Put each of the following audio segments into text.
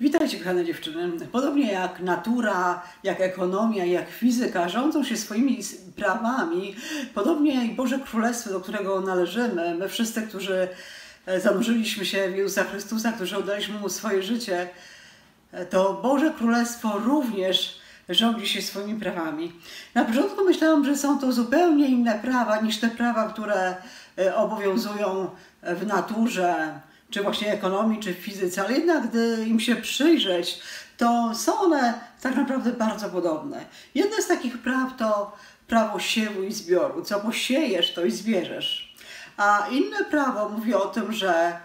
Witajcie, kochane dziewczyny. Podobnie jak natura, jak ekonomia, jak fizyka rządzą się swoimi prawami, podobnie i Boże Królestwo, do którego należymy, my wszyscy, którzy e, zanurzyliśmy się w Jezusa Chrystusa, którzy oddaliśmy Mu swoje życie, e, to Boże Królestwo również rządzi się swoimi prawami. Na początku myślałam, że są to zupełnie inne prawa niż te prawa, które e, obowiązują w naturze, czy właśnie ekonomii, czy fizyce, ale jednak gdy im się przyjrzeć, to są one tak naprawdę bardzo podobne. Jedne z takich praw to prawo siewu i zbioru. Co posiejesz, to i zbierzesz. A inne prawo mówi o tym, że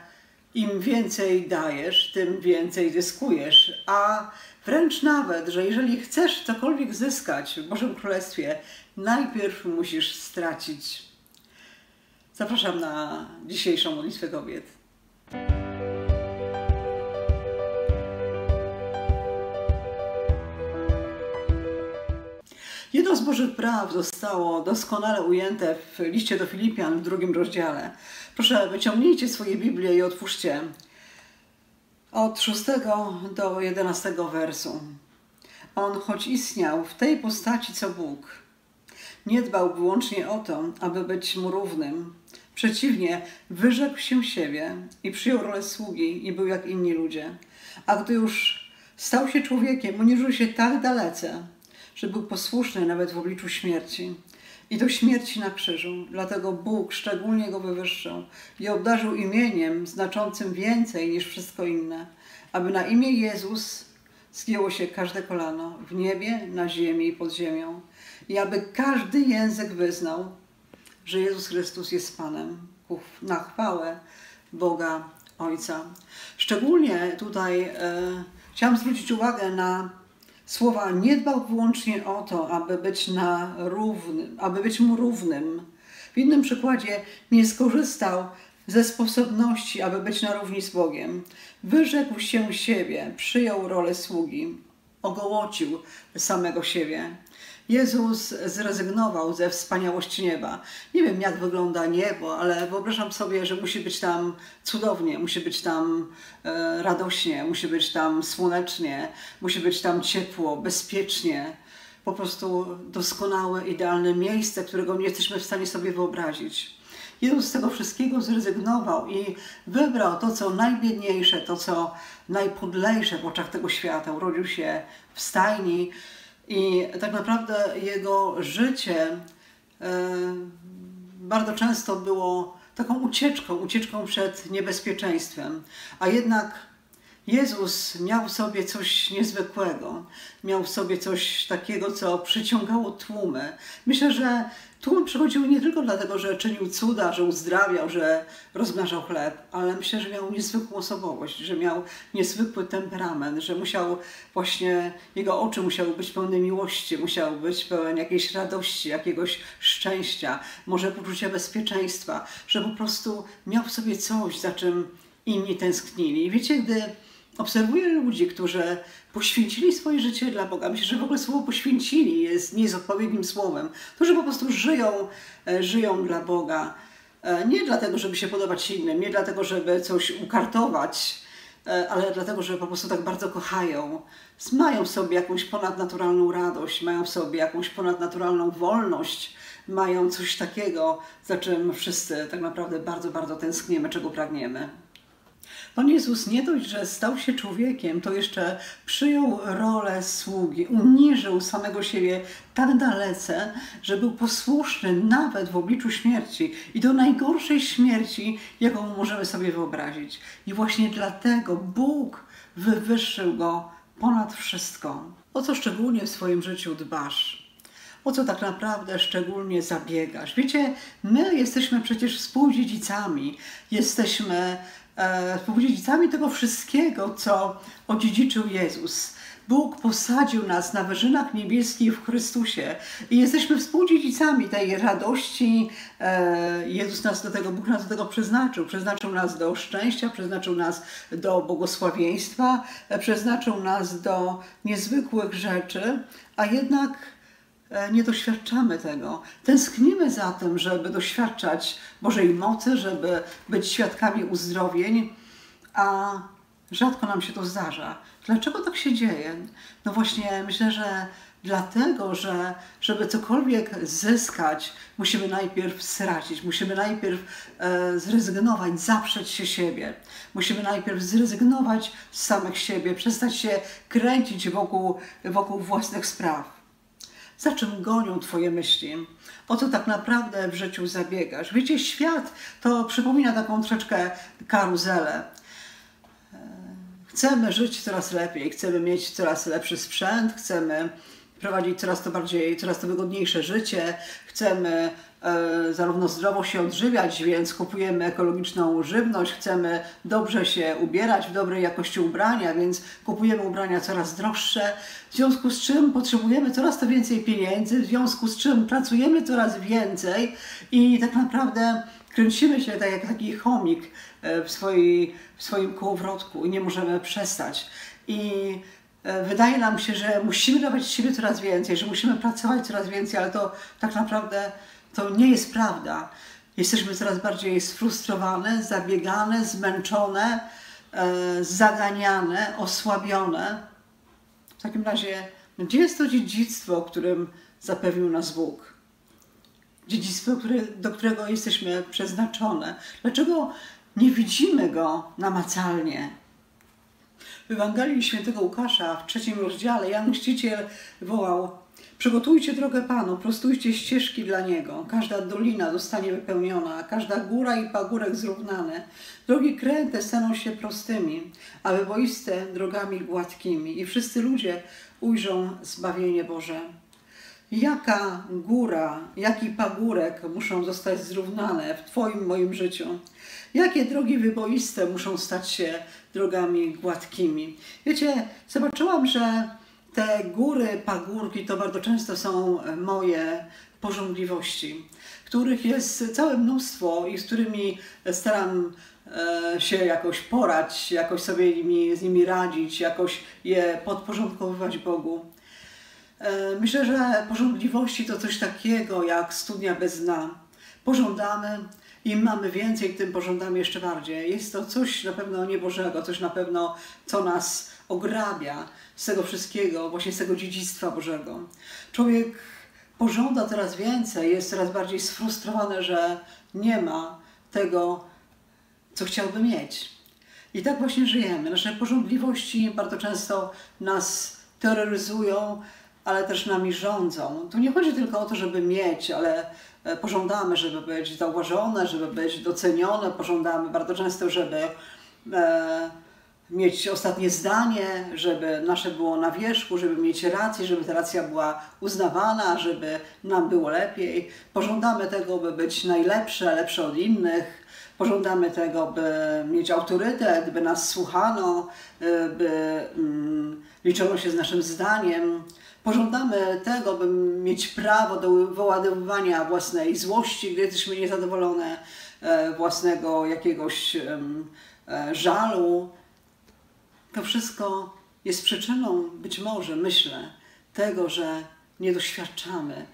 im więcej dajesz, tym więcej zyskujesz. A wręcz nawet, że jeżeli chcesz cokolwiek zyskać w Bożym Królestwie, najpierw musisz stracić. Zapraszam na dzisiejszą modlitwę kobiet. Jedno z Bożych praw zostało doskonale ujęte w liście do Filipian w drugim rozdziale. Proszę, wyciągnijcie swoje Biblię i otwórzcie od 6 do 11 wersu. On, choć istniał w tej postaci co Bóg, nie dbał wyłącznie o to, aby być mu równym. Przeciwnie, wyrzekł się siebie i przyjął rolę sługi i był jak inni ludzie. A gdy już stał się człowiekiem, uniżył się tak dalece, że był posłuszny nawet w obliczu śmierci. I do śmierci na krzyżu. Dlatego Bóg szczególnie go wywyższył i obdarzył imieniem znaczącym więcej niż wszystko inne, aby na imię Jezus zgięło się każde kolano w niebie, na ziemi i pod ziemią i aby każdy język wyznał, że Jezus Chrystus jest Panem na chwałę Boga Ojca. Szczególnie tutaj e, chciałam zwrócić uwagę na słowa nie dbał wyłącznie o to, aby być, na równym, aby być mu równym. W innym przykładzie nie skorzystał ze sposobności, aby być na równi z Bogiem. Wyrzekł się siebie, przyjął rolę sługi, ogołocił samego siebie. Jezus zrezygnował ze wspaniałości nieba. Nie wiem, jak wygląda niebo, ale wyobrażam sobie, że musi być tam cudownie, musi być tam e, radośnie, musi być tam słonecznie, musi być tam ciepło, bezpiecznie. Po prostu doskonałe, idealne miejsce, którego nie jesteśmy w stanie sobie wyobrazić. Jezus z tego wszystkiego zrezygnował i wybrał to, co najbiedniejsze, to, co najpodlejsze w oczach tego świata. Urodził się w stajni, i tak naprawdę jego życie e, bardzo często było taką ucieczką, ucieczką przed niebezpieczeństwem. A jednak Jezus miał sobie coś niezwykłego, miał sobie coś takiego, co przyciągało tłumy. Myślę, że tłumy przychodziły nie tylko dlatego, że czynił cuda, że uzdrawiał, że rozmnażał chleb, ale myślę, że miał niezwykłą osobowość, że miał niezwykły temperament, że musiał właśnie, jego oczy musiały być pełne miłości, musiał być pełen jakiejś radości, jakiegoś szczęścia, może poczucia bezpieczeństwa, że po prostu miał w sobie coś, za czym inni tęsknili. I wiecie, gdy obserwuję ludzi, którzy poświęcili swoje życie dla Boga. Myślę, że w ogóle słowo poświęcili jest, nie jest odpowiednim słowem. Że po prostu żyją, e, żyją dla Boga. E, nie dlatego, żeby się podobać innym, nie dlatego, żeby coś ukartować, e, ale dlatego, że po prostu tak bardzo kochają. Mają w sobie jakąś ponadnaturalną radość, mają w sobie jakąś ponadnaturalną wolność, mają coś takiego, za czym wszyscy tak naprawdę bardzo, bardzo tęskniemy, czego pragniemy. Pan Jezus nie dość, że stał się człowiekiem, to jeszcze przyjął rolę sługi, uniżył samego siebie tak dalece, że był posłuszny nawet w obliczu śmierci i do najgorszej śmierci, jaką możemy sobie wyobrazić. I właśnie dlatego Bóg wywyższył go ponad wszystko. O co szczególnie w swoim życiu dbasz? o co tak naprawdę szczególnie zabiegasz. Wiecie, my jesteśmy przecież współdziedzicami, jesteśmy współdziedzicami tego wszystkiego, co odziedziczył Jezus. Bóg posadził nas na wyżynach niebieskich w Chrystusie i jesteśmy współdziedzicami tej radości. E, Jezus nas do tego, Bóg nas do tego przeznaczył. Przeznaczył nas do szczęścia, przeznaczył nas do błogosławieństwa, e, przeznaczył nas do niezwykłych rzeczy, a jednak E, nie doświadczamy tego. Tęsknimy za tym, żeby doświadczać Bożej mocy, żeby być świadkami uzdrowień, a rzadko nam się to zdarza. Dlaczego tak się dzieje? No właśnie, myślę, że dlatego, że żeby cokolwiek zyskać, musimy najpierw stracić, musimy najpierw e, zrezygnować, zaprzeć się siebie. Musimy najpierw zrezygnować z samych siebie, przestać się kręcić wokół, wokół własnych spraw. Za czym gonią Twoje myśli? O co tak naprawdę w życiu zabiegasz? Wiecie, świat to przypomina taką troszeczkę karuzelę. Chcemy żyć coraz lepiej, chcemy mieć coraz lepszy sprzęt, chcemy prowadzić coraz to bardziej, coraz to wygodniejsze życie, chcemy e, zarówno zdrowo się odżywiać, więc kupujemy ekologiczną żywność, chcemy dobrze się ubierać, w dobrej jakości ubrania, więc kupujemy ubrania coraz droższe, w związku z czym potrzebujemy coraz to więcej pieniędzy, w związku z czym pracujemy coraz więcej i tak naprawdę kręcimy się tak jak taki chomik e, w, swojej, w swoim kołowrotku i nie możemy przestać. I wydaje nam się, że musimy dawać siebie coraz więcej, że musimy pracować coraz więcej, ale to tak naprawdę to nie jest prawda. Jesteśmy coraz bardziej sfrustrowane, zabiegane, zmęczone, e, zaganiane, osłabione. W takim razie, gdzie jest to dziedzictwo, którym zapewnił nas Bóg? dziedzictwo, do którego jesteśmy przeznaczone. Dlaczego nie widzimy go namacalnie? W Ewangelii Świętego Łukasza w trzecim rozdziale Jan Chrzciciel wołał Przygotujcie drogę Panu, prostujcie ścieżki dla Niego. Każda dolina zostanie wypełniona, każda góra i pagórek zrównane. Drogi kręte staną się prostymi, a wyboiste drogami gładkimi i wszyscy ludzie ujrzą zbawienie Boże jaka góra, jaki pagórek muszą zostać zrównane w Twoim, moim życiu. Jakie drogi wyboiste muszą stać się drogami gładkimi. Wiecie, zobaczyłam, że te góry, pagórki to bardzo często są moje porządliwości, których jest całe mnóstwo i z którymi staram e, się jakoś porać, jakoś sobie z nimi radzić, jakoś je podporządkowywać Bogu. E, myślę, że pożądliwości to coś takiego jak studnia bez dna. Pożądamy, im mamy więcej, tym pożądamy jeszcze bardziej. Jest to coś na pewno niebożego, coś na pewno, co nas ograbia z tego wszystkiego, właśnie z tego dziedzictwa Bożego. Człowiek pożąda coraz więcej, jest coraz bardziej sfrustrowany, że nie ma tego, co chciałby mieć. I tak właśnie żyjemy. Nasze pożądliwości bardzo często nas terroryzują, ale też nami rządzą. Tu nie chodzi tylko o to, żeby mieć, ale e, pożądamy, żeby być zauważone, żeby być docenione, pożądamy bardzo często, żeby e, mieć ostatnie zdanie, żeby nasze było na wierzchu, żeby mieć rację, żeby ta racja była uznawana, żeby nam było lepiej. Pożądamy tego, by być najlepsze, lepsze od innych. Pożądamy tego, by mieć autorytet, by nas słuchano, e, by mm, liczono się z naszym zdaniem. Pożądamy tego, by mieć prawo do wyładowywania własnej złości, gdy jesteśmy niezadowolone, e, własnego jakiegoś e, żalu. To wszystko jest przyczyną, być może, myślę, tego, że nie doświadczamy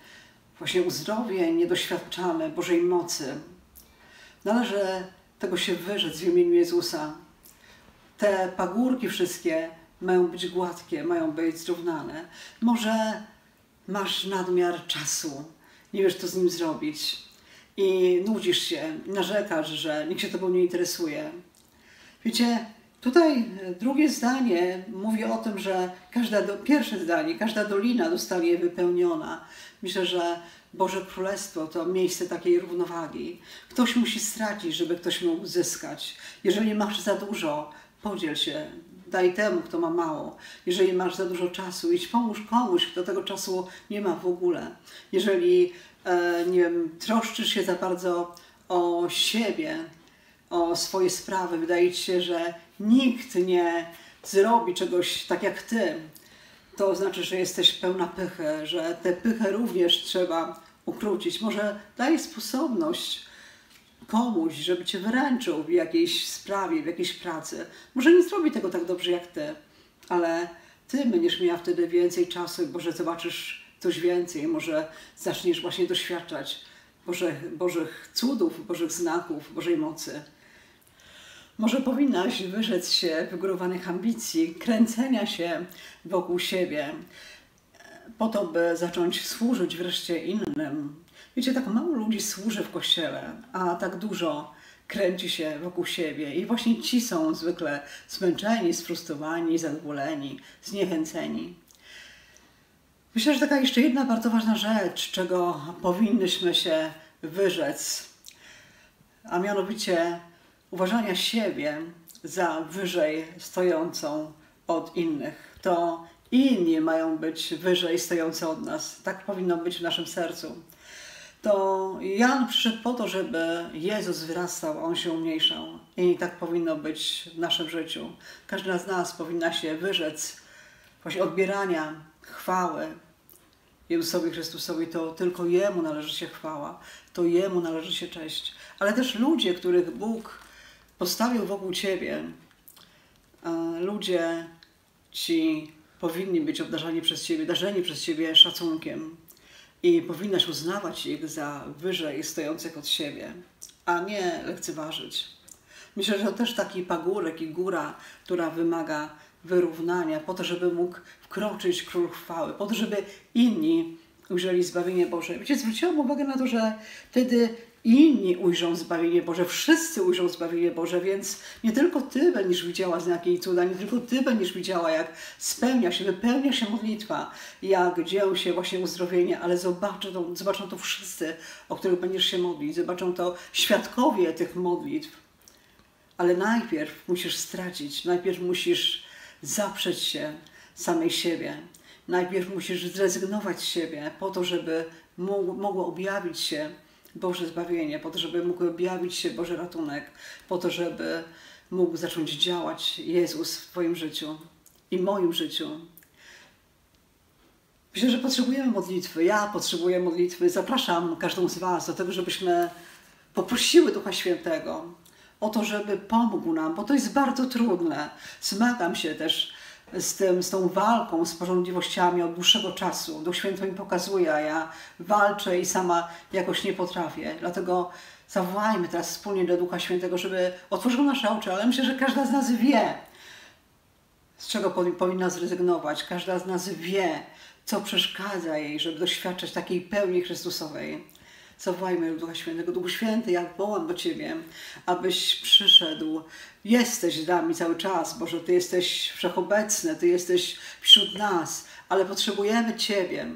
właśnie uzdrowień, nie doświadczamy Bożej mocy. Należy tego się wyrzec w imieniu Jezusa. Te pagórki wszystkie mają być gładkie, mają być zrównane. Może masz nadmiar czasu, nie wiesz, co z nim zrobić i nudzisz się, narzekasz, że nikt się tobą nie interesuje. Wiecie, tutaj drugie zdanie mówi o tym, że każda, do, pierwsze zdanie, każda dolina zostanie wypełniona. Myślę, że Boże Królestwo to miejsce takiej równowagi. Ktoś musi stracić, żeby ktoś mógł zyskać. Jeżeli masz za dużo, podziel się, daj temu, kto ma mało. Jeżeli masz za dużo czasu, idź pomóż komuś, kto tego czasu nie ma w ogóle. Jeżeli, e, nie wiem, troszczysz się za bardzo o siebie, o swoje sprawy, wydaje ci się, że nikt nie zrobi czegoś tak jak ty, to znaczy, że jesteś pełna pychy, że tę pychę również trzeba ukrócić. Może daj sposobność komuś, żeby cię wyręczył w jakiejś sprawie, w jakiejś pracy. Może nie zrobi tego tak dobrze jak ty, ale ty będziesz miała wtedy więcej czasu, może zobaczysz coś więcej, może zaczniesz właśnie doświadczać Bożych, Bożych cudów, Bożych znaków, Bożej mocy. Może powinnaś wyrzec się wygórowanych ambicji, kręcenia się wokół siebie, po to, by zacząć służyć wreszcie innym. Wiecie, tak mało ludzi służy w kościele, a tak dużo kręci się wokół siebie. I właśnie ci są zwykle zmęczeni, sfrustrowani, zadowoleni, zniechęceni. Myślę, że taka jeszcze jedna bardzo ważna rzecz, czego powinnyśmy się wyrzec, a mianowicie uważania siebie za wyżej stojącą od innych. To inni mają być wyżej stojący od nas. Tak powinno być w naszym sercu. To Jan przyszedł po to, żeby Jezus wyrastał, on się umniejszał. I tak powinno być w naszym życiu. Każda z nas powinna się wyrzec właśnie odbierania chwały Jezusowi Chrystusowi. To tylko Jemu należy się chwała, to Jemu należy się cześć. Ale też ludzie, których Bóg postawił wokół Ciebie, ludzie ci powinni być obdarzani przez Ciebie, darzeni przez Ciebie szacunkiem i powinnaś uznawać ich za wyżej stojących od siebie, a nie lekceważyć. Myślę, że to też taki pagórek i góra, która wymaga wyrównania, po to, żeby mógł wkroczyć król chwały, po to, żeby inni ujrzeli zbawienie Boże. Wiecie, zwróciłam uwagę na to, że wtedy inni ujrzą zbawienie Boże, wszyscy ujrzą zbawienie Boże, więc nie tylko Ty będziesz widziała znaki i cuda, nie tylko Ty będziesz widziała, jak spełnia się, wypełnia się modlitwa, jak dzieją się właśnie uzdrowienia, ale zobaczą to, zobaczą to wszyscy, o których będziesz się modlić, zobaczą to świadkowie tych modlitw. Ale najpierw musisz stracić, najpierw musisz zaprzeć się samej siebie, najpierw musisz zrezygnować z siebie po to, żeby mogło objawić się Boże zbawienie, po to, żeby mógł objawić się Boży ratunek, po to, żeby mógł zacząć działać Jezus w Twoim życiu i moim życiu. Myślę, że potrzebujemy modlitwy. Ja potrzebuję modlitwy. Zapraszam każdą z Was do tego, żebyśmy poprosiły Ducha Świętego o to, żeby pomógł nam, bo to jest bardzo trudne. Zmagam się też z, tym, z tą walką z porządliwościami od dłuższego czasu. Duch Święty mi pokazuje, a ja walczę i sama jakoś nie potrafię. Dlatego zawołajmy teraz wspólnie do Ducha Świętego, żeby otworzył nasze oczy, ale myślę, że każda z nas wie, z czego powinna zrezygnować. Każda z nas wie, co przeszkadza jej, żeby doświadczać takiej pełni Chrystusowej. Zawołajmy Ducha Świętego. Duch Święty, ja wołam do Ciebie, abyś przyszedł. Jesteś z nami cały czas, Boże, Ty jesteś wszechobecny, Ty jesteś wśród nas, ale potrzebujemy Ciebie.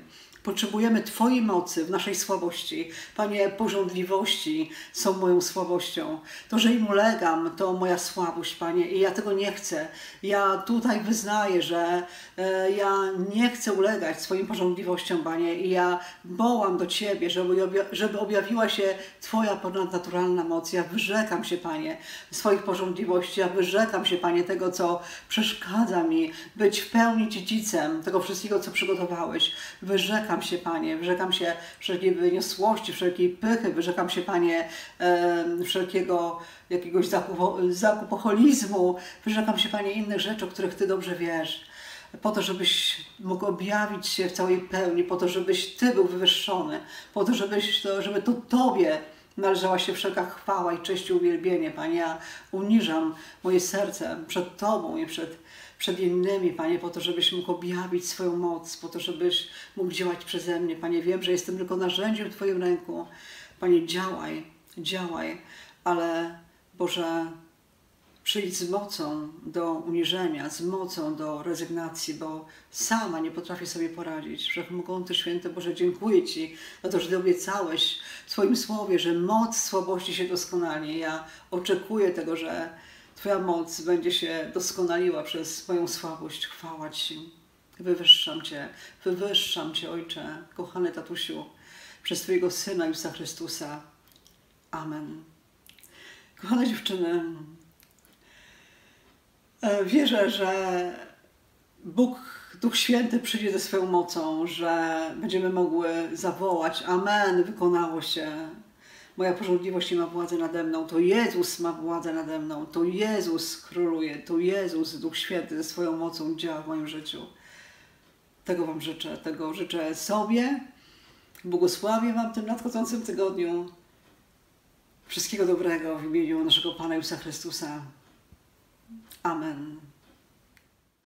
Potrzebujemy Twojej mocy w naszej słabości. Panie, porządliwości są moją słabością. To, że im ulegam, to moja słabość, Panie, i ja tego nie chcę. Ja tutaj wyznaję, że e, ja nie chcę ulegać swoim porządliwościom, Panie, i ja wołam do Ciebie, żeby, żeby objawiła się Twoja ponadnaturalna moc. Ja wyrzekam się, Panie, swoich porządliwości. Ja wyrzekam się, Panie, tego, co przeszkadza mi być w pełni dziedzicem tego wszystkiego, co przygotowałeś. Wyrzekam wyrzekam się, Panie, wyrzekam się wszelkiej wyniosłości, wszelkiej pychy, wyrzekam się, Panie, wszelkiego jakiegoś zakupoholizmu, wyrzekam się, Panie, innych rzeczy, o których Ty dobrze wiesz po to, żebyś mógł objawić się w całej pełni, po to, żebyś Ty był wywyższony, po to, żebyś to, żeby to Tobie należała się wszelka chwała i cześć i uwielbienie. Panie, ja uniżam moje serce przed Tobą i przed przed innymi, Panie, po to, żebyś mógł objawić swoją moc, po to, żebyś mógł działać przeze mnie. Panie, wiem, że jestem tylko narzędziem w Twoim ręku. Panie, działaj, działaj, ale Boże, przyjdź z mocą do uniżenia, z mocą do rezygnacji, bo sama nie potrafię sobie poradzić. Wszechmogący Święty Boże, dziękuję Ci za to, że Ty obiecałeś w swoim słowie, że moc słabości się doskonali. Ja oczekuję tego, że Twoja moc będzie się doskonaliła przez moją słabość. Chwała Ci. Wywyższam Cię, wywyższam Cię, Ojcze, kochany tatusiu, przez Twojego Syna Jezusa Chrystusa. Amen. Kochane dziewczyny, e, wierzę, że Bóg, Duch Święty przyjdzie ze swoją mocą, że będziemy mogły zawołać Amen, wykonało się, moja porządliwość nie ma władzy nade mną, to Jezus ma władzę nade mną, to Jezus króluje, to Jezus, Duch Święty ze swoją mocą działa w moim życiu. Tego Wam życzę, tego życzę sobie, błogosławię Wam tym nadchodzącym tygodniu. Wszystkiego dobrego w imieniu naszego Pana Jezusa Chrystusa. Amen.